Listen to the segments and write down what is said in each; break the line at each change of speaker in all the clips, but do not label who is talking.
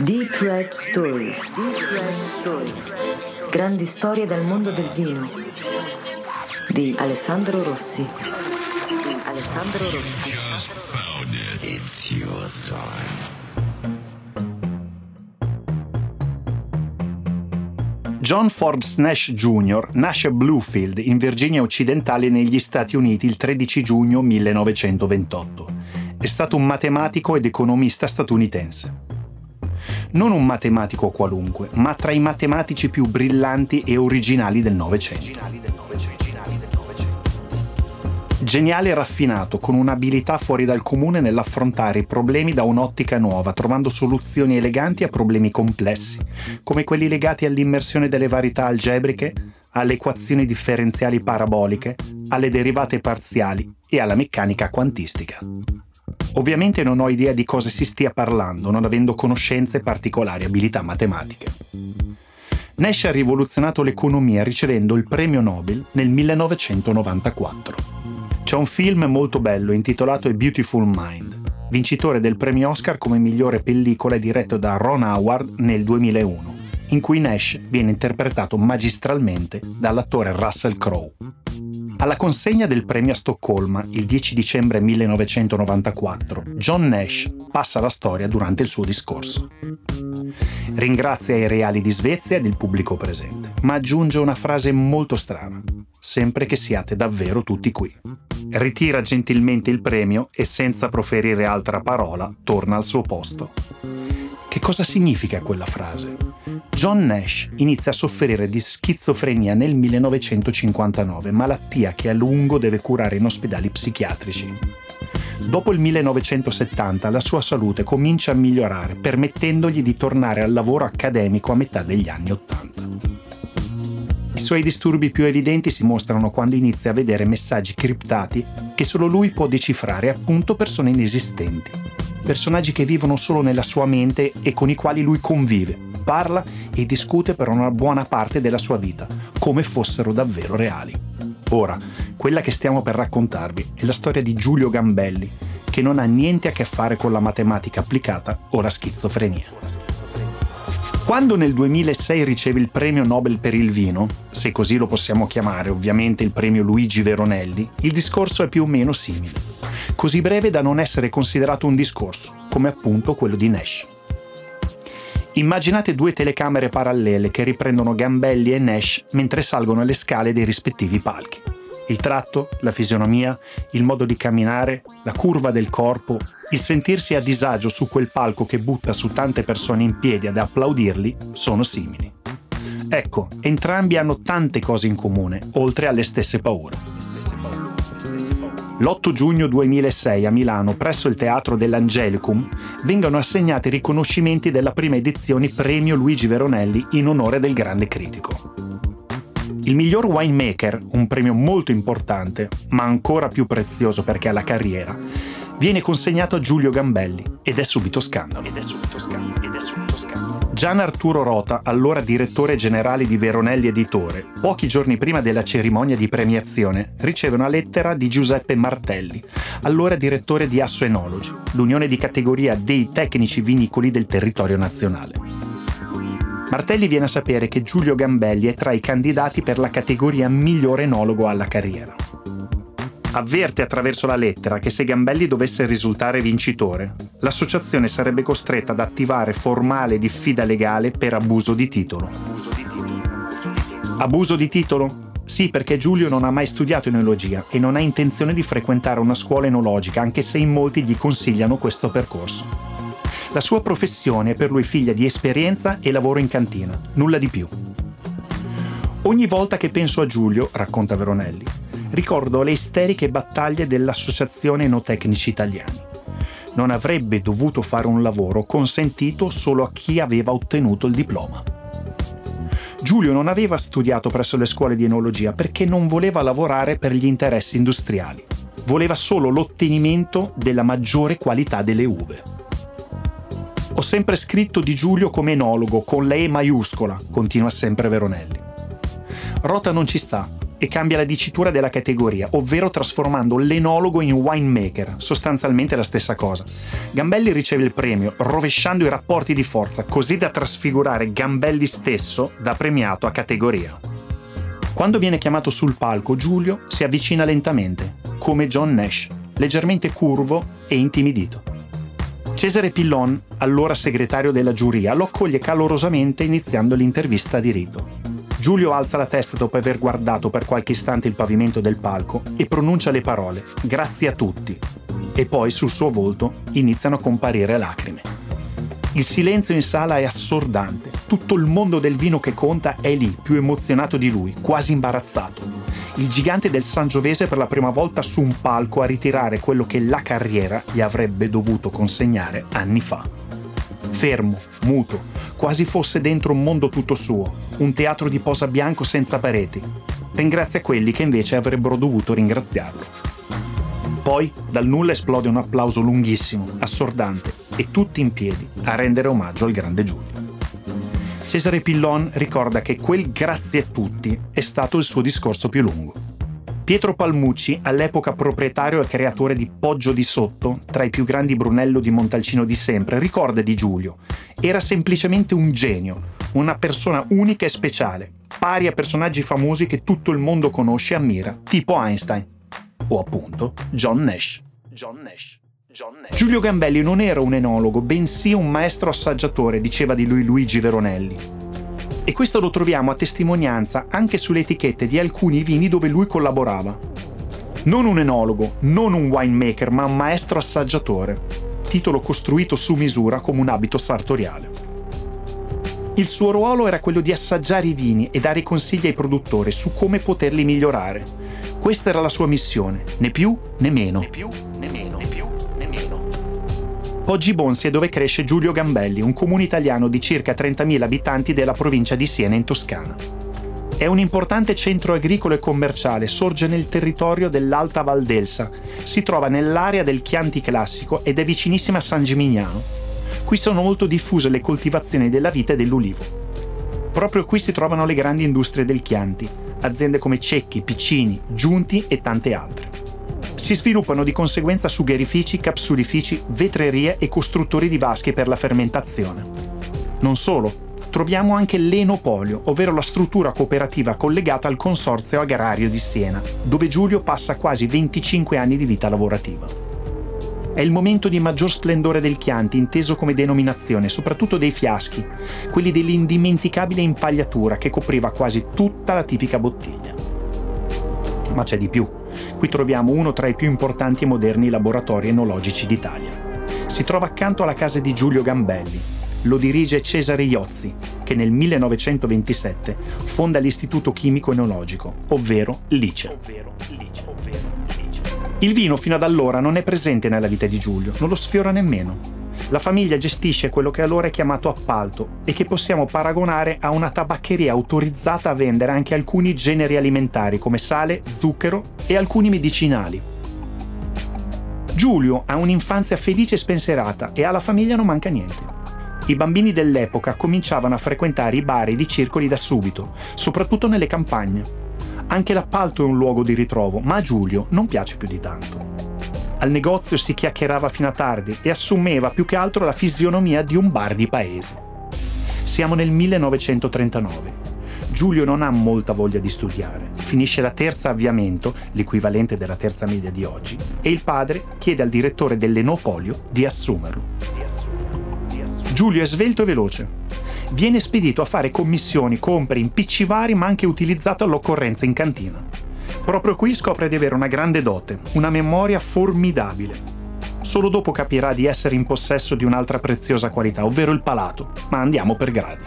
Deep Red Stories. Grandi storie dal mondo del vino. Di Alessandro Rossi. Alessandro Rossi.
John Forbes Nash Jr. nasce a Bluefield, in Virginia occidentale, negli Stati Uniti il 13 giugno 1928. È stato un matematico ed economista statunitense. Non un matematico qualunque, ma tra i matematici più brillanti e originali del Novecento. Geniale e raffinato, con un'abilità fuori dal comune nell'affrontare i problemi da un'ottica nuova, trovando soluzioni eleganti a problemi complessi, come quelli legati all'immersione delle varietà algebriche, alle equazioni differenziali paraboliche, alle derivate parziali e alla meccanica quantistica. Ovviamente non ho idea di cosa si stia parlando, non avendo conoscenze particolari abilità matematiche. Nash ha rivoluzionato l'economia ricevendo il premio Nobel nel 1994. C'è un film molto bello intitolato A Beautiful Mind, vincitore del premio Oscar come migliore pellicola diretto da Ron Howard nel 2001, in cui Nash viene interpretato magistralmente dall'attore Russell Crowe. Alla consegna del premio a Stoccolma, il 10 dicembre 1994, John Nash passa la storia durante il suo discorso. Ringrazia i reali di Svezia ed il pubblico presente, ma aggiunge una frase molto strana, sempre che siate davvero tutti qui ritira gentilmente il premio e senza proferire altra parola torna al suo posto. Che cosa significa quella frase? John Nash inizia a soffrire di schizofrenia nel 1959, malattia che a lungo deve curare in ospedali psichiatrici. Dopo il 1970 la sua salute comincia a migliorare, permettendogli di tornare al lavoro accademico a metà degli anni Ottanta suoi disturbi più evidenti si mostrano quando inizia a vedere messaggi criptati che solo lui può decifrare, appunto persone inesistenti. Personaggi che vivono solo nella sua mente e con i quali lui convive, parla e discute per una buona parte della sua vita, come fossero davvero reali. Ora, quella che stiamo per raccontarvi è la storia di Giulio Gambelli, che non ha niente a che fare con la matematica applicata o la schizofrenia. Quando nel 2006 riceve il premio Nobel per il vino, se così lo possiamo chiamare, ovviamente il premio Luigi Veronelli, il discorso è più o meno simile. Così breve da non essere considerato un discorso, come appunto quello di Nash. Immaginate due telecamere parallele che riprendono Gambelli e Nash mentre salgono le scale dei rispettivi palchi. Il tratto, la fisionomia, il modo di camminare, la curva del corpo, il sentirsi a disagio su quel palco che butta su tante persone in piedi ad applaudirli sono simili. Ecco, entrambi hanno tante cose in comune, oltre alle stesse paure. L'8 giugno 2006 a Milano, presso il Teatro dell'Angelicum, vengono assegnati riconoscimenti della prima edizione Premio Luigi Veronelli in onore del grande critico. Il miglior winemaker, un premio molto importante, ma ancora più prezioso perché ha la carriera, viene consegnato a Giulio Gambelli ed è subito scandalo. Ed è subito scandalo. Ed è subito scandalo. Gian Arturo Rota, allora direttore generale di Veronelli Editore, pochi giorni prima della cerimonia di premiazione, riceve una lettera di Giuseppe Martelli, allora direttore di Asso Enologi, l'unione di categoria dei tecnici vinicoli del territorio nazionale. Martelli viene a sapere che Giulio Gambelli è tra i candidati per la categoria migliore enologo alla carriera. Avverte attraverso la lettera che se Gambelli dovesse risultare vincitore, l'associazione sarebbe costretta ad attivare formale diffida legale per abuso di titolo. Abuso di titolo? Sì, perché Giulio non ha mai studiato enologia e non ha intenzione di frequentare una scuola enologica, anche se in molti gli consigliano questo percorso. La sua professione è per lui figlia di esperienza e lavoro in cantina, nulla di più. Ogni volta che penso a Giulio, racconta Veronelli, ricordo le isteriche battaglie dell'Associazione Enotecnici Italiani. Non avrebbe dovuto fare un lavoro consentito solo a chi aveva ottenuto il diploma. Giulio non aveva studiato presso le scuole di enologia perché non voleva lavorare per gli interessi industriali. Voleva solo l'ottenimento della maggiore qualità delle uve. Ho sempre scritto di Giulio come enologo, con la E maiuscola, continua sempre Veronelli. Rota non ci sta, e cambia la dicitura della categoria, ovvero trasformando l'enologo in winemaker, sostanzialmente la stessa cosa. Gambelli riceve il premio, rovesciando i rapporti di forza, così da trasfigurare Gambelli stesso da premiato a categoria. Quando viene chiamato sul palco, Giulio si avvicina lentamente, come John Nash, leggermente curvo e intimidito. Cesare Pillon, allora segretario della giuria, lo accoglie calorosamente iniziando l'intervista di rito. Giulio alza la testa dopo aver guardato per qualche istante il pavimento del palco e pronuncia le parole Grazie a tutti. E poi sul suo volto iniziano a comparire lacrime. Il silenzio in sala è assordante. Tutto il mondo del vino che conta è lì, più emozionato di lui, quasi imbarazzato. Il gigante del Sangiovese per la prima volta su un palco a ritirare quello che la carriera gli avrebbe dovuto consegnare anni fa. Fermo, muto, quasi fosse dentro un mondo tutto suo, un teatro di posa bianco senza pareti. Ringrazia quelli che invece avrebbero dovuto ringraziarlo. Poi dal nulla esplode un applauso lunghissimo, assordante, e tutti in piedi a rendere omaggio al grande Giulio. Cesare Pillon ricorda che quel grazie a tutti è stato il suo discorso più lungo. Pietro Palmucci, all'epoca proprietario e creatore di Poggio di Sotto, tra i più grandi Brunello di Montalcino di sempre, ricorda di Giulio. Era semplicemente un genio, una persona unica e speciale, pari a personaggi famosi che tutto il mondo conosce e ammira, tipo Einstein, o appunto John Nash. John Nash. Giulio Gambelli non era un enologo, bensì un maestro assaggiatore, diceva di lui Luigi Veronelli. E questo lo troviamo a testimonianza anche sulle etichette di alcuni vini dove lui collaborava. Non un enologo, non un winemaker, ma un maestro assaggiatore, titolo costruito su misura come un abito sartoriale. Il suo ruolo era quello di assaggiare i vini e dare consigli ai produttori su come poterli migliorare. Questa era la sua missione, né più né meno. Né più né meno. Poggi Bonsi è dove cresce Giulio Gambelli, un comune italiano di circa 30.000 abitanti della provincia di Siena in Toscana. È un importante centro agricolo e commerciale, sorge nel territorio dell'Alta Valdelsa, si trova nell'area del Chianti Classico ed è vicinissima a San Gimignano. Qui sono molto diffuse le coltivazioni della vite e dell'ulivo. Proprio qui si trovano le grandi industrie del Chianti, aziende come Cecchi, Piccini, Giunti e tante altre. Si sviluppano di conseguenza sugherifici, capsulifici, vetrerie e costruttori di vasche per la fermentazione. Non solo, troviamo anche l'Enopolio, ovvero la struttura cooperativa collegata al Consorzio Agrario di Siena, dove Giulio passa quasi 25 anni di vita lavorativa. È il momento di maggior splendore del Chianti, inteso come denominazione, soprattutto dei fiaschi, quelli dell'indimenticabile impagliatura che copriva quasi tutta la tipica bottiglia. Ma c'è di più. Qui troviamo uno tra i più importanti e moderni laboratori enologici d'Italia. Si trova accanto alla casa di Giulio Gambelli. Lo dirige Cesare Iozzi, che nel 1927 fonda l'Istituto Chimico Enologico, ovvero l'ICE. Il vino fino ad allora non è presente nella vita di Giulio, non lo sfiora nemmeno. La famiglia gestisce quello che allora è chiamato appalto e che possiamo paragonare a una tabaccheria autorizzata a vendere anche alcuni generi alimentari come sale, zucchero e alcuni medicinali. Giulio ha un'infanzia felice e spensierata e alla famiglia non manca niente. I bambini dell'epoca cominciavano a frequentare i bar ed i circoli da subito, soprattutto nelle campagne. Anche l'appalto è un luogo di ritrovo, ma a Giulio non piace più di tanto. Al negozio si chiacchierava fino a tardi e assumeva più che altro la fisionomia di un bar di paese. Siamo nel 1939. Giulio non ha molta voglia di studiare. Finisce la terza avviamento, l'equivalente della terza media di oggi, e il padre chiede al direttore dell'Enopolio di assumerlo. Giulio è svelto e veloce viene spedito a fare commissioni, compere in PC vari ma anche utilizzato all'occorrenza in cantina. Proprio qui scopre di avere una grande dote, una memoria formidabile. Solo dopo capirà di essere in possesso di un'altra preziosa qualità, ovvero il palato, ma andiamo per gradi.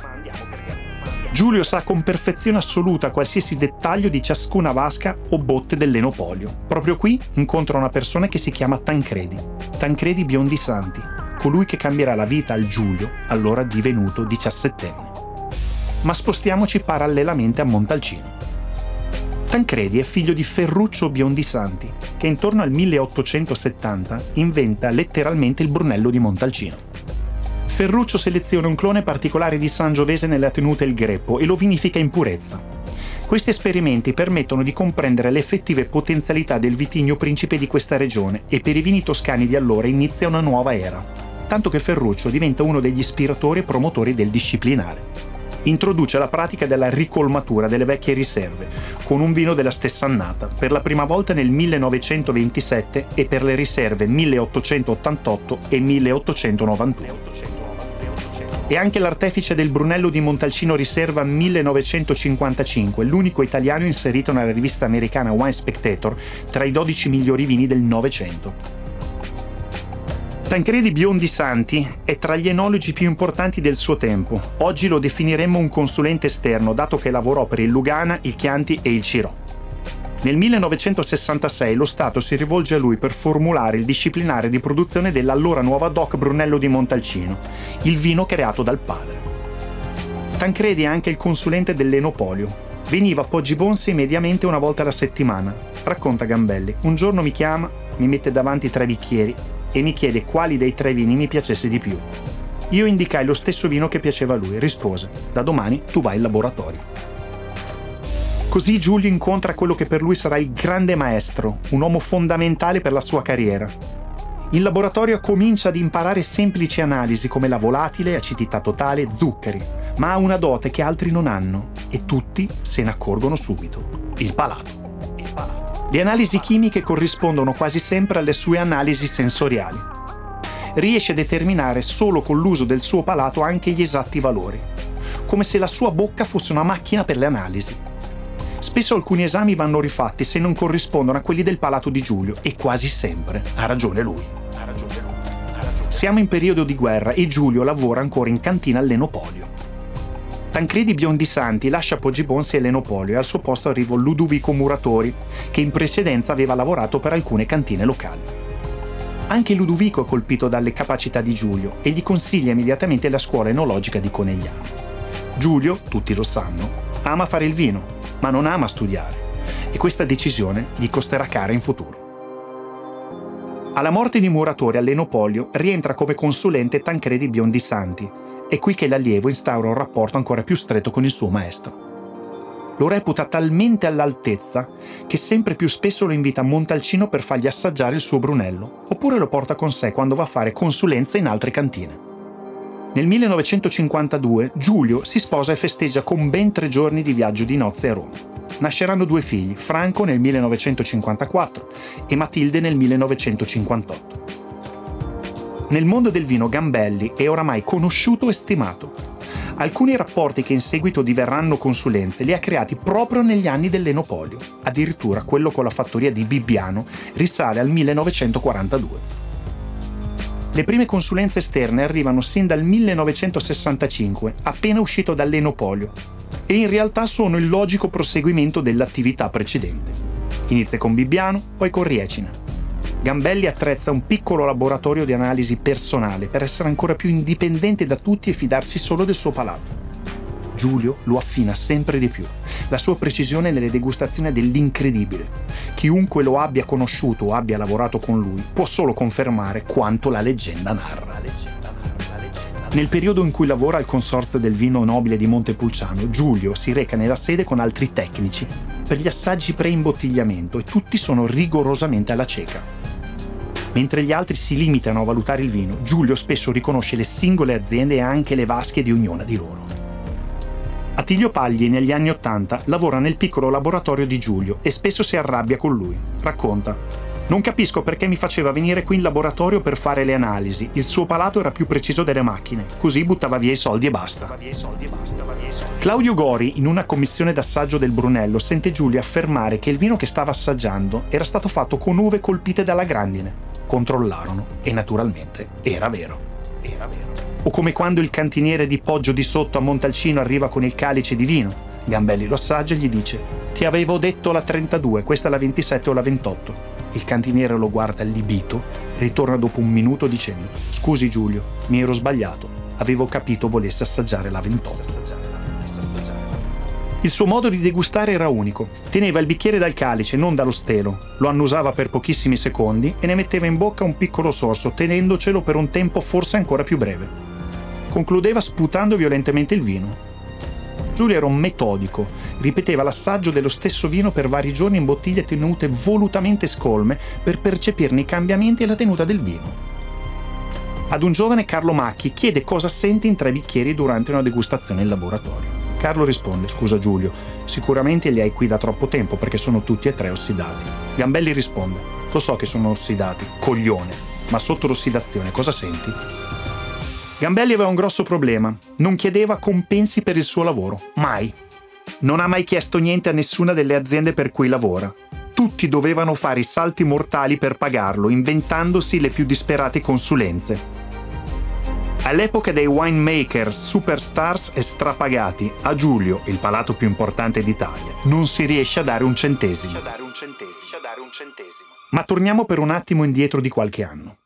Giulio sa con perfezione assoluta qualsiasi dettaglio di ciascuna vasca o botte dell'enopolio. Proprio qui incontra una persona che si chiama Tancredi. Tancredi Biondi Santi, colui che cambierà la vita al Giulio, allora divenuto diciassettenne. Ma spostiamoci parallelamente a Montalcino. Tancredi è figlio di Ferruccio Biondi Santi, che intorno al 1870 inventa letteralmente il Brunello di Montalcino. Ferruccio seleziona un clone particolare di Sangiovese nella tenuta Il Greppo e lo vinifica in purezza. Questi esperimenti permettono di comprendere le effettive potenzialità del vitigno principe di questa regione e per i vini toscani di allora inizia una nuova era, tanto che Ferruccio diventa uno degli ispiratori e promotori del disciplinare introduce la pratica della ricolmatura delle vecchie riserve, con un vino della stessa annata, per la prima volta nel 1927 e per le riserve 1888 e 1891. E anche l'artefice del Brunello di Montalcino Riserva 1955, l'unico italiano inserito nella rivista americana Wine Spectator tra i 12 migliori vini del Novecento. Tancredi Biondi Santi è tra gli enologi più importanti del suo tempo. Oggi lo definiremmo un consulente esterno, dato che lavorò per il Lugana, il Chianti e il Ciro. Nel 1966 lo Stato si rivolge a lui per formulare il disciplinare di produzione dell'allora nuova DOC Brunello di Montalcino, il vino creato dal padre. Tancredi è anche il consulente dell'Enopolio. Veniva a Poggi Bonsi mediamente una volta alla settimana. Racconta Gambelli. Un giorno mi chiama, mi mette davanti tre bicchieri e mi chiede quali dei tre vini mi piacesse di più. Io indicai lo stesso vino che piaceva a lui, rispose, da domani tu vai in laboratorio. Così Giulio incontra quello che per lui sarà il grande maestro, un uomo fondamentale per la sua carriera. In laboratorio comincia ad imparare semplici analisi come la volatile, acidità totale, zuccheri, ma ha una dote che altri non hanno e tutti se ne accorgono subito. Il palato. Il palato. Le analisi chimiche corrispondono quasi sempre alle sue analisi sensoriali. Riesce a determinare solo con l'uso del suo palato anche gli esatti valori, come se la sua bocca fosse una macchina per le analisi. Spesso alcuni esami vanno rifatti se non corrispondono a quelli del palato di Giulio e quasi sempre ha ragione lui. Ha ragione lui. Ha ragione. Siamo in periodo di guerra e Giulio lavora ancora in cantina all'Enopolio. Tancredi Biondisanti lascia Poggibonsi e Lenopolio e al suo posto arriva Ludovico Muratori, che in precedenza aveva lavorato per alcune cantine locali. Anche Ludovico è colpito dalle capacità di Giulio e gli consiglia immediatamente la scuola enologica di Conegliano. Giulio, tutti lo sanno, ama fare il vino, ma non ama studiare e questa decisione gli costerà cara in futuro. Alla morte di Muratori all'Enopolio rientra come consulente Tancredi Biondisanti, è qui che l'allievo instaura un rapporto ancora più stretto con il suo maestro. Lo reputa talmente all'altezza che sempre più spesso lo invita a Montalcino per fargli assaggiare il suo Brunello, oppure lo porta con sé quando va a fare consulenza in altre cantine. Nel 1952 Giulio si sposa e festeggia con ben tre giorni di viaggio di nozze a Roma. Nasceranno due figli, Franco nel 1954 e Matilde nel 1958. Nel mondo del vino Gambelli è oramai conosciuto e stimato. Alcuni rapporti che in seguito diverranno consulenze li ha creati proprio negli anni dell'Enopolio. Addirittura quello con la fattoria di Bibbiano risale al 1942. Le prime consulenze esterne arrivano sin dal 1965, appena uscito dall'Enopolio, e in realtà sono il logico proseguimento dell'attività precedente. Inizia con Bibbiano, poi con Riecina. Gambelli attrezza un piccolo laboratorio di analisi personale per essere ancora più indipendente da tutti e fidarsi solo del suo palato. Giulio lo affina sempre di più. La sua precisione nelle degustazioni è dell'incredibile. Chiunque lo abbia conosciuto o abbia lavorato con lui può solo confermare quanto la leggenda narra. Nel periodo in cui lavora al Consorzio del Vino Nobile di Montepulciano, Giulio si reca nella sede con altri tecnici per gli assaggi pre-imbottigliamento e tutti sono rigorosamente alla cieca. Mentre gli altri si limitano a valutare il vino, Giulio spesso riconosce le singole aziende e anche le vasche di ognuna di loro. Attilio Pagli negli anni Ottanta lavora nel piccolo laboratorio di Giulio e spesso si arrabbia con lui. Racconta. Non capisco perché mi faceva venire qui in laboratorio per fare le analisi. Il suo palato era più preciso delle macchine. Così buttava via i soldi e basta. Claudio Gori, in una commissione d'assaggio del Brunello, sente Giulio affermare che il vino che stava assaggiando era stato fatto con uve colpite dalla grandine controllarono e naturalmente era vero. Era vero. O come quando il cantiniere di Poggio di Sotto a Montalcino arriva con il calice di vino. Gambelli lo assaggia e gli dice: Ti avevo detto la 32, questa è la 27 o la 28. Il cantiniere lo guarda allibito, ritorna dopo un minuto dicendo: Scusi Giulio, mi ero sbagliato, avevo capito volesse assaggiare la 28. Il suo modo di degustare era unico. Teneva il bicchiere dal calice, non dallo stelo. Lo annusava per pochissimi secondi e ne metteva in bocca un piccolo sorso, tenendocelo per un tempo forse ancora più breve. Concludeva sputando violentemente il vino. Giulio era un metodico, ripeteva l'assaggio dello stesso vino per vari giorni in bottiglie tenute volutamente scolme per percepirne i cambiamenti e la tenuta del vino. Ad un giovane Carlo Macchi chiede cosa sente in tre bicchieri durante una degustazione in laboratorio. Carlo risponde, scusa Giulio, sicuramente li hai qui da troppo tempo perché sono tutti e tre ossidati. Gambelli risponde, lo so che sono ossidati, coglione, ma sotto l'ossidazione cosa senti? Gambelli aveva un grosso problema, non chiedeva compensi per il suo lavoro, mai. Non ha mai chiesto niente a nessuna delle aziende per cui lavora. Tutti dovevano fare i salti mortali per pagarlo, inventandosi le più disperate consulenze. All'epoca dei winemaker superstars e strapagati, a Giulio, il palato più importante d'Italia, non si riesce a dare un centesimo. Ma torniamo per un attimo indietro di qualche anno.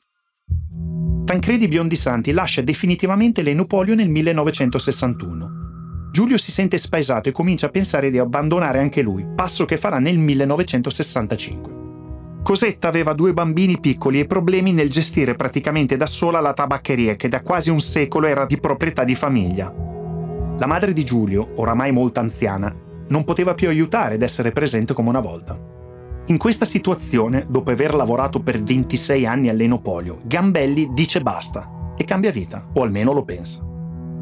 Tancredi Biondisanti lascia definitivamente l'Enopolio nel 1961. Giulio si sente spaesato e comincia a pensare di abbandonare anche lui, passo che farà nel 1965. Cosetta aveva due bambini piccoli e problemi nel gestire praticamente da sola la tabaccheria che da quasi un secolo era di proprietà di famiglia. La madre di Giulio, oramai molto anziana, non poteva più aiutare ed essere presente come una volta. In questa situazione, dopo aver lavorato per 26 anni all'Enopolio, Gambelli dice basta e cambia vita, o almeno lo pensa.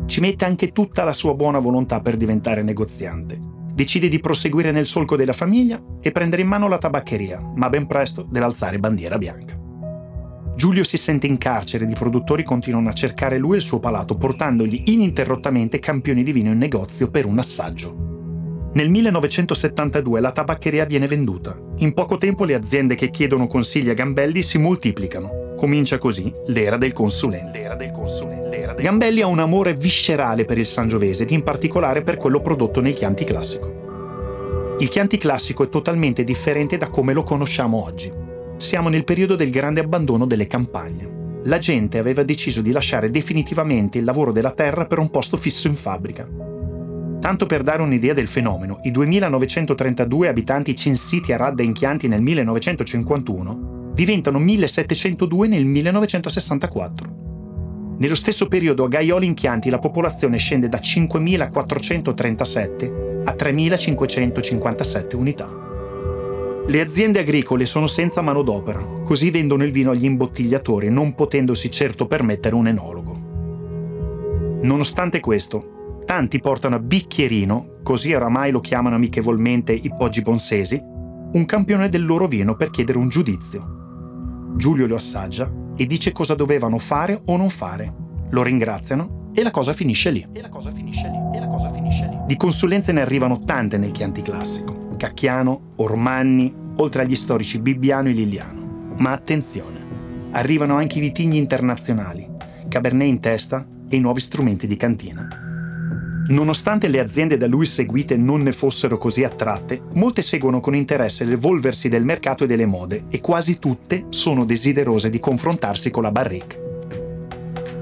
Ci mette anche tutta la sua buona volontà per diventare negoziante decide di proseguire nel solco della famiglia e prendere in mano la tabaccheria, ma ben presto deve alzare bandiera bianca. Giulio si sente in carcere ed i produttori continuano a cercare lui e il suo palato, portandogli ininterrottamente campioni di vino in negozio per un assaggio. Nel 1972 la tabaccheria viene venduta. In poco tempo le aziende che chiedono consigli a Gambelli si moltiplicano. Comincia così l'era del consulente. L'era del consulente. Gambelli ha un amore viscerale per il Sangiovese ed in particolare per quello prodotto nel Chianti classico. Il Chianti classico è totalmente differente da come lo conosciamo oggi. Siamo nel periodo del grande abbandono delle campagne. La gente aveva deciso di lasciare definitivamente il lavoro della terra per un posto fisso in fabbrica. Tanto per dare un'idea del fenomeno, i 2932 abitanti censiti a Radda in Chianti nel 1951 diventano 1702 nel 1964. Nello stesso periodo a Gaioli in Chianti la popolazione scende da 5.437 a 3.557 unità. Le aziende agricole sono senza manodopera, così vendono il vino agli imbottigliatori, non potendosi certo permettere un enologo. Nonostante questo, tanti portano a bicchierino, così oramai lo chiamano amichevolmente i poggi bonsesi, un campione del loro vino per chiedere un giudizio. Giulio lo assaggia e dice cosa dovevano fare o non fare. Lo ringraziano e la cosa finisce lì. E la cosa finisce lì. E la cosa finisce lì. Di consulenze ne arrivano tante nel Chianti classico. Cacchiano, Ormanni, oltre agli storici Bibbiano e Liliano. Ma attenzione, arrivano anche i vitigni internazionali, Cabernet in testa e i nuovi strumenti di cantina. Nonostante le aziende da lui seguite non ne fossero così attratte, molte seguono con interesse l'evolversi del mercato e delle mode e quasi tutte sono desiderose di confrontarsi con la barrique.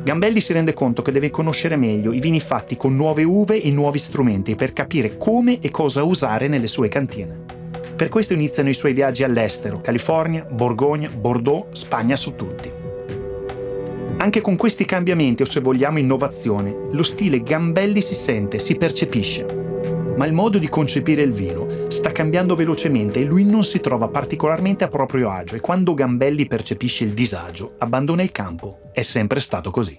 Gambelli si rende conto che deve conoscere meglio i vini fatti con nuove uve e nuovi strumenti per capire come e cosa usare nelle sue cantine. Per questo iniziano i suoi viaggi all'estero, California, Borgogna, Bordeaux, Spagna su tutti. Anche con questi cambiamenti, o se vogliamo innovazione, lo stile Gambelli si sente, si percepisce. Ma il modo di concepire il vino sta cambiando velocemente e lui non si trova particolarmente a proprio agio e quando Gambelli percepisce il disagio, abbandona il campo. È sempre stato così.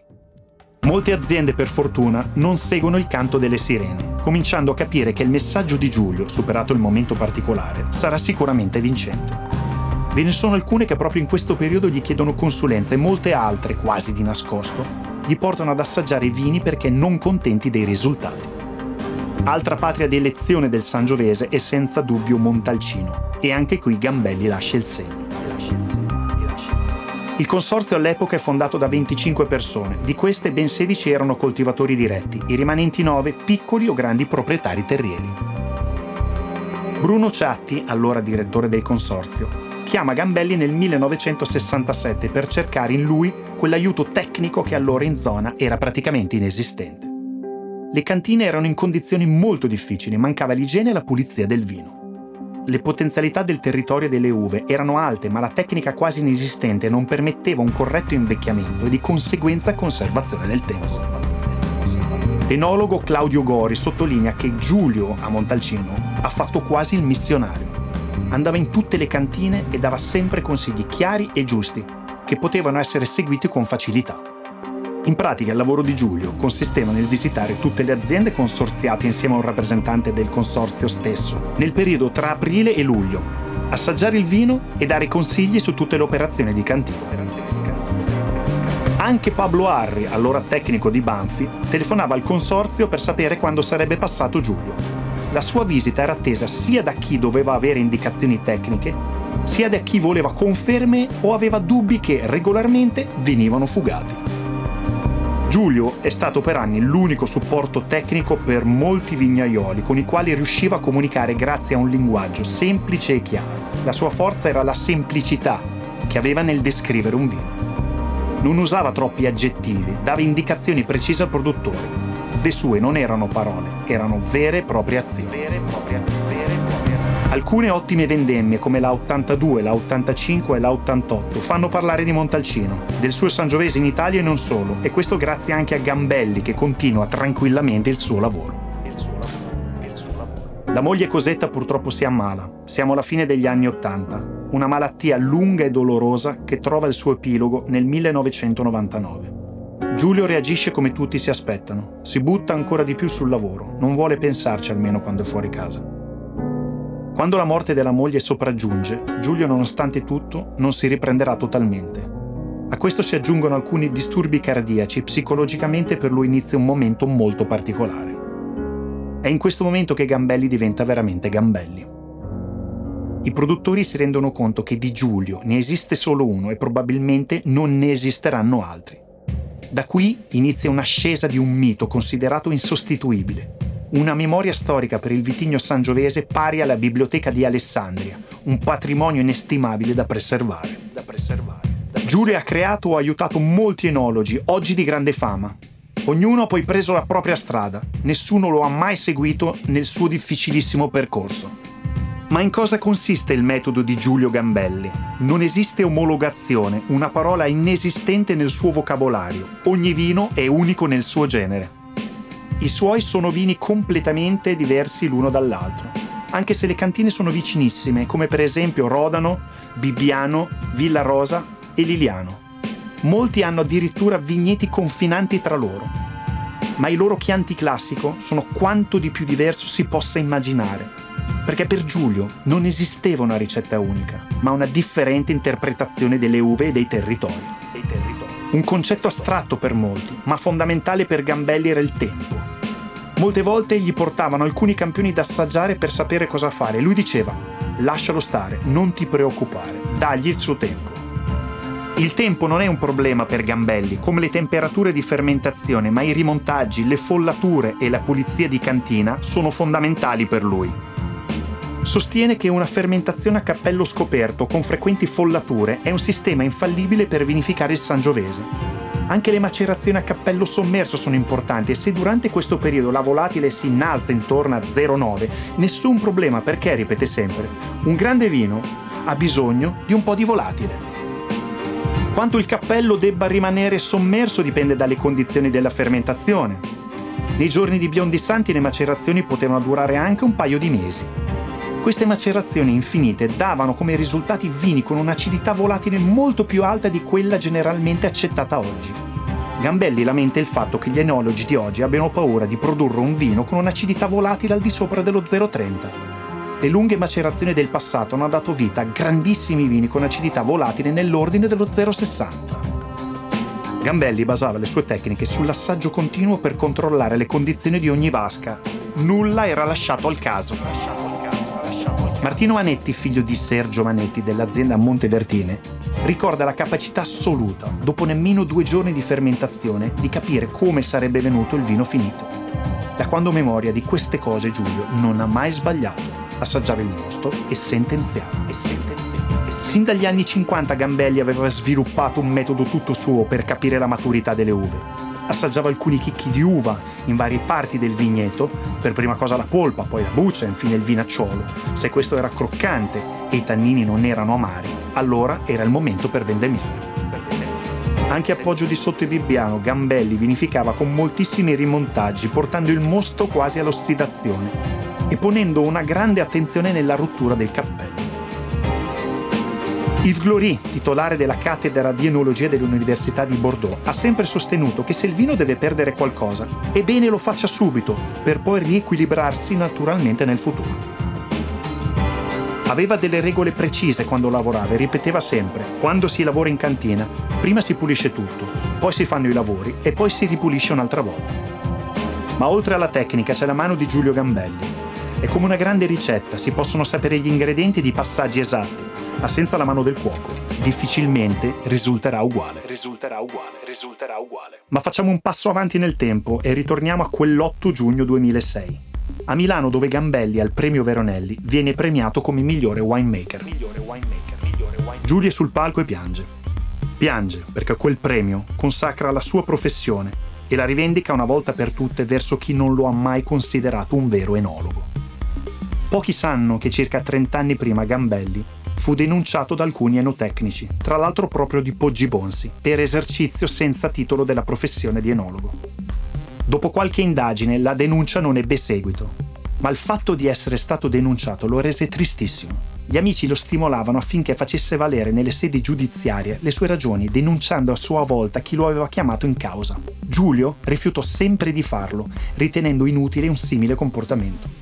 Molte aziende, per fortuna, non seguono il canto delle sirene, cominciando a capire che il messaggio di Giulio, superato il momento particolare, sarà sicuramente vincente. Ve ne sono alcune che proprio in questo periodo gli chiedono consulenza e molte altre, quasi di nascosto, gli portano ad assaggiare i vini perché non contenti dei risultati. Altra patria di elezione del Sangiovese è senza dubbio Montalcino e anche qui Gambelli lascia il segno. Il consorzio all'epoca è fondato da 25 persone, di queste ben 16 erano coltivatori diretti, i rimanenti 9 piccoli o grandi proprietari terrieri. Bruno Ciatti, allora direttore del consorzio, chiama Gambelli nel 1967 per cercare in lui quell'aiuto tecnico che allora in zona era praticamente inesistente. Le cantine erano in condizioni molto difficili, mancava l'igiene e la pulizia del vino. Le potenzialità del territorio e delle uve erano alte, ma la tecnica quasi inesistente non permetteva un corretto invecchiamento e di conseguenza conservazione nel tempo. L'enologo Claudio Gori sottolinea che Giulio a Montalcino ha fatto quasi il missionario. Andava in tutte le cantine e dava sempre consigli chiari e giusti, che potevano essere seguiti con facilità. In pratica il lavoro di Giulio consisteva nel visitare tutte le aziende consorziate insieme a un rappresentante del consorzio stesso, nel periodo tra aprile e luglio, assaggiare il vino e dare consigli su tutte le operazioni di cantina. Anche Pablo Arri, allora tecnico di Banfi, telefonava al consorzio per sapere quando sarebbe passato Giulio. La sua visita era attesa sia da chi doveva avere indicazioni tecniche, sia da chi voleva conferme o aveva dubbi che regolarmente venivano fugati. Giulio è stato per anni l'unico supporto tecnico per molti vignaioli con i quali riusciva a comunicare grazie a un linguaggio semplice e chiaro. La sua forza era la semplicità che aveva nel descrivere un vino. Non usava troppi aggettivi, dava indicazioni precise al produttore. Le sue non erano parole, erano vere e proprie azioni. Vere e proprie azioni. Alcune ottime vendemmie come la 82, la 85 e la 88 fanno parlare di Montalcino, del suo Sangiovese in Italia e non solo, e questo grazie anche a Gambelli che continua tranquillamente il suo lavoro. La moglie Cosetta purtroppo si ammala. Siamo alla fine degli anni Ottanta. Una malattia lunga e dolorosa che trova il suo epilogo nel 1999. Giulio reagisce come tutti si aspettano. Si butta ancora di più sul lavoro. Non vuole pensarci almeno quando è fuori casa. Quando la morte della moglie sopraggiunge, Giulio nonostante tutto non si riprenderà totalmente. A questo si aggiungono alcuni disturbi cardiaci, psicologicamente per lui inizia un momento molto particolare. È in questo momento che Gambelli diventa veramente Gambelli. I produttori si rendono conto che di Giulio ne esiste solo uno e probabilmente non ne esisteranno altri. Da qui inizia un'ascesa di un mito considerato insostituibile, una memoria storica per il vitigno sangiovese pari alla biblioteca di Alessandria, un patrimonio inestimabile da preservare. Da preservare. Giulio ha creato o aiutato molti enologi, oggi di grande fama. Ognuno ha poi preso la propria strada, nessuno lo ha mai seguito nel suo difficilissimo percorso. Ma in cosa consiste il metodo di Giulio Gambelli? Non esiste omologazione, una parola inesistente nel suo vocabolario. Ogni vino è unico nel suo genere. I suoi sono vini completamente diversi l'uno dall'altro, anche se le cantine sono vicinissime, come per esempio Rodano, Bibbiano, Villa Rosa e Liliano. Molti hanno addirittura vigneti confinanti tra loro. Ma il loro chianti classico sono quanto di più diverso si possa immaginare, perché per Giulio non esisteva una ricetta unica, ma una differente interpretazione delle uve e dei territori. Un concetto astratto per molti, ma fondamentale per Gambelli era il tempo. Molte volte gli portavano alcuni campioni da assaggiare per sapere cosa fare. Lui diceva: lascialo stare, non ti preoccupare, dagli il suo tempo. Il tempo non è un problema per Gambelli, come le temperature di fermentazione, ma i rimontaggi, le follature e la pulizia di cantina sono fondamentali per lui. Sostiene che una fermentazione a cappello scoperto con frequenti follature è un sistema infallibile per vinificare il Sangiovese. Anche le macerazioni a cappello sommerso sono importanti e se durante questo periodo la volatile si innalza intorno a 0,9, nessun problema perché, ripete sempre, un grande vino ha bisogno di un po' di volatile. Quanto il cappello debba rimanere sommerso dipende dalle condizioni della fermentazione. Nei giorni di biondi santi le macerazioni potevano durare anche un paio di mesi. Queste macerazioni infinite davano come risultati vini con un'acidità volatile molto più alta di quella generalmente accettata oggi. Gambelli lamenta il fatto che gli enologi di oggi abbiano paura di produrre un vino con un'acidità volatile al di sopra dello 0,30. Le lunghe macerazioni del passato hanno dato vita a grandissimi vini con acidità volatile nell'ordine dello 0,60. Gambelli basava le sue tecniche sull'assaggio continuo per controllare le condizioni di ogni vasca. Nulla era lasciato al caso. Martino Manetti, figlio di Sergio Manetti dell'azienda Montevertine, ricorda la capacità assoluta, dopo nemmeno due giorni di fermentazione, di capire come sarebbe venuto il vino finito. Da quando memoria di queste cose Giulio non ha mai sbagliato, assaggiava il mosto e sentenziava, e sentenziava. E sin dagli anni 50 Gambelli aveva sviluppato un metodo tutto suo per capire la maturità delle uve assaggiava alcuni chicchi di uva in varie parti del vigneto, per prima cosa la polpa, poi la buccia e infine il vinacciolo. Se questo era croccante e i tannini non erano amari, allora era il momento per vendemmiare. Anche a Poggio di Sotto e Bibbiano, Gambelli vinificava con moltissimi rimontaggi, portando il mosto quasi all'ossidazione e ponendo una grande attenzione nella rottura del cappello. Yves Glory, titolare della cattedra di enologia dell'Università di Bordeaux, ha sempre sostenuto che se il vino deve perdere qualcosa, è bene lo faccia subito, per poi riequilibrarsi naturalmente nel futuro. Aveva delle regole precise quando lavorava e ripeteva sempre, quando si lavora in cantina, prima si pulisce tutto, poi si fanno i lavori e poi si ripulisce un'altra volta. Ma oltre alla tecnica c'è la mano di Giulio Gambelli. È come una grande ricetta, si possono sapere gli ingredienti di passaggi esatti, ma senza la mano del cuoco. Difficilmente risulterà uguale. Risulterà uguale, risulterà uguale. Ma facciamo un passo avanti nel tempo e ritorniamo a quell'8 giugno 2006. A Milano, dove Gambelli al premio Veronelli viene premiato come migliore winemaker. Migliore winemaker, migliore winemaker. Giulia è sul palco e piange. Piange perché quel premio consacra la sua professione e la rivendica una volta per tutte verso chi non lo ha mai considerato un vero enologo. Pochi sanno che circa 30 anni prima Gambelli fu denunciato da alcuni enotecnici, tra l'altro proprio di Poggi Bonsi, per esercizio senza titolo della professione di enologo. Dopo qualche indagine la denuncia non ebbe seguito, ma il fatto di essere stato denunciato lo rese tristissimo. Gli amici lo stimolavano affinché facesse valere nelle sedi giudiziarie le sue ragioni, denunciando a sua volta chi lo aveva chiamato in causa. Giulio rifiutò sempre di farlo, ritenendo inutile un simile comportamento.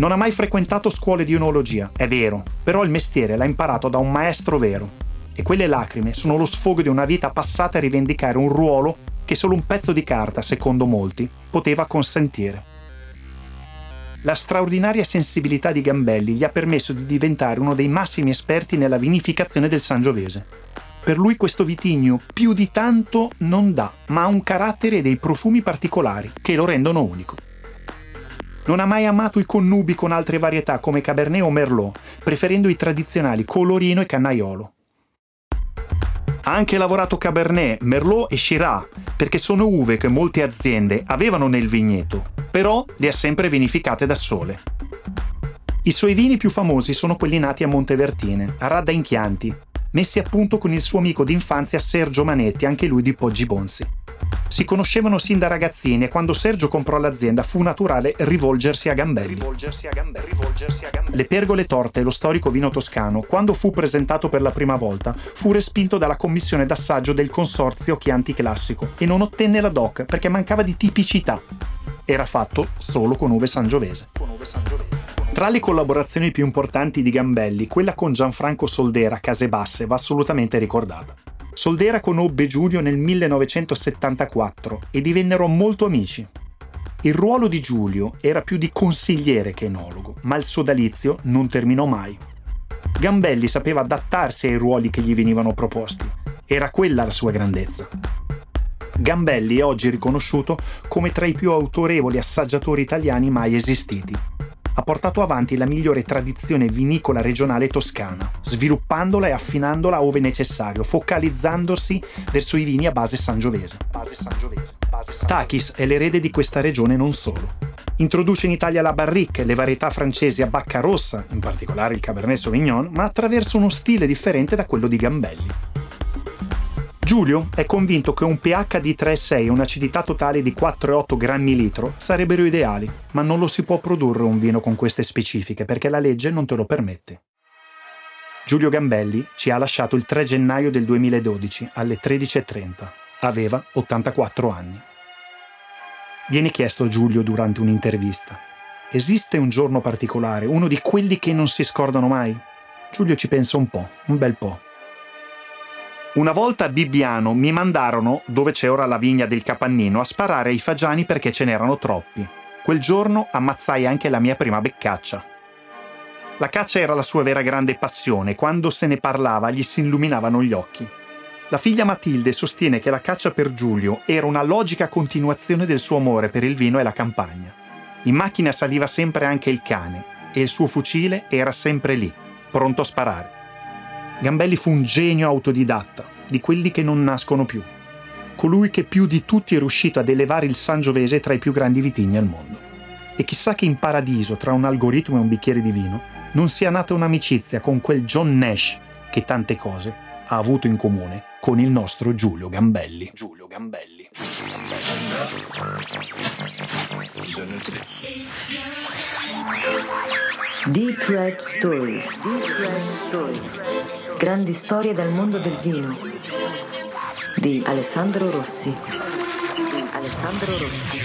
Non ha mai frequentato scuole di onologia, è vero, però il mestiere l'ha imparato da un maestro vero. E quelle lacrime sono lo sfogo di una vita passata a rivendicare un ruolo che solo un pezzo di carta, secondo molti, poteva consentire. La straordinaria sensibilità di Gambelli gli ha permesso di diventare uno dei massimi esperti nella vinificazione del Sangiovese. Per lui questo vitigno più di tanto non dà, ma ha un carattere e dei profumi particolari che lo rendono unico. Non ha mai amato i connubi con altre varietà come Cabernet o Merlot, preferendo i tradizionali Colorino e Cannaiolo. Ha anche lavorato Cabernet, Merlot e Shiraz, perché sono uve che molte aziende avevano nel vigneto, però le ha sempre vinificate da sole. I suoi vini più famosi sono quelli nati a Montevertine, a Radda in Chianti, messi a punto con il suo amico d'infanzia Sergio Manetti, anche lui di Poggi Bonsi. Si conoscevano sin da ragazzini e quando Sergio comprò l'azienda fu naturale rivolgersi a Gambelli. Rivolgersi a Gambelli. Rivolgersi a Gambelli. Le pergole torte, lo storico vino toscano, quando fu presentato per la prima volta, fu respinto dalla commissione d'assaggio del consorzio Chianti Classico e non ottenne la DOC perché mancava di tipicità. Era fatto solo con uve sangiovese. Con uve sangiovese. Tra le collaborazioni più importanti di Gambelli, quella con Gianfranco Soldera a Case Basse va assolutamente ricordata. Soldera conobbe Giulio nel 1974 e divennero molto amici. Il ruolo di Giulio era più di consigliere che enologo, ma il sodalizio non terminò mai. Gambelli sapeva adattarsi ai ruoli che gli venivano proposti. Era quella la sua grandezza. Gambelli è oggi riconosciuto come tra i più autorevoli assaggiatori italiani mai esistiti ha portato avanti la migliore tradizione vinicola regionale toscana, sviluppandola e affinandola ove necessario, focalizzandosi verso i vini a base sangiovese. Base sangiovese. Base sangiovese. Takis è l'erede di questa regione non solo. Introduce in Italia la barrique, le varietà francesi a bacca rossa, in particolare il Cabernet Sauvignon, ma attraverso uno stile differente da quello di Gambelli. Giulio è convinto che un pH di 3,6 e un'acidità totale di 4,8 grammi litro sarebbero ideali, ma non lo si può produrre un vino con queste specifiche perché la legge non te lo permette. Giulio Gambelli ci ha lasciato il 3 gennaio del 2012 alle 13.30. Aveva 84 anni. Viene chiesto a Giulio durante un'intervista. Esiste un giorno particolare, uno di quelli che non si scordano mai? Giulio ci pensa un po', un bel po'. Una volta a Bibbiano mi mandarono, dove c'è ora la vigna del Capannino, a sparare ai fagiani perché ce n'erano troppi. Quel giorno ammazzai anche la mia prima beccaccia. La caccia era la sua vera grande passione, quando se ne parlava gli si illuminavano gli occhi. La figlia Matilde sostiene che la caccia per Giulio era una logica continuazione del suo amore per il vino e la campagna. In macchina saliva sempre anche il cane e il suo fucile era sempre lì, pronto a sparare. Gambelli fu un genio autodidatta, di quelli che non nascono più. Colui che più di tutti è riuscito ad elevare il Sangiovese tra i più grandi vitigni al mondo. E chissà che in paradiso, tra un algoritmo e un bicchiere di vino, non sia nata un'amicizia con quel John Nash che tante cose ha avuto in comune con il nostro Giulio Gambelli. Giulio Gambelli. Giulio Gambelli.
Deep Red Stories. Grandi storie dal mondo del vino di Alessandro Rossi. Alessandro Rossi.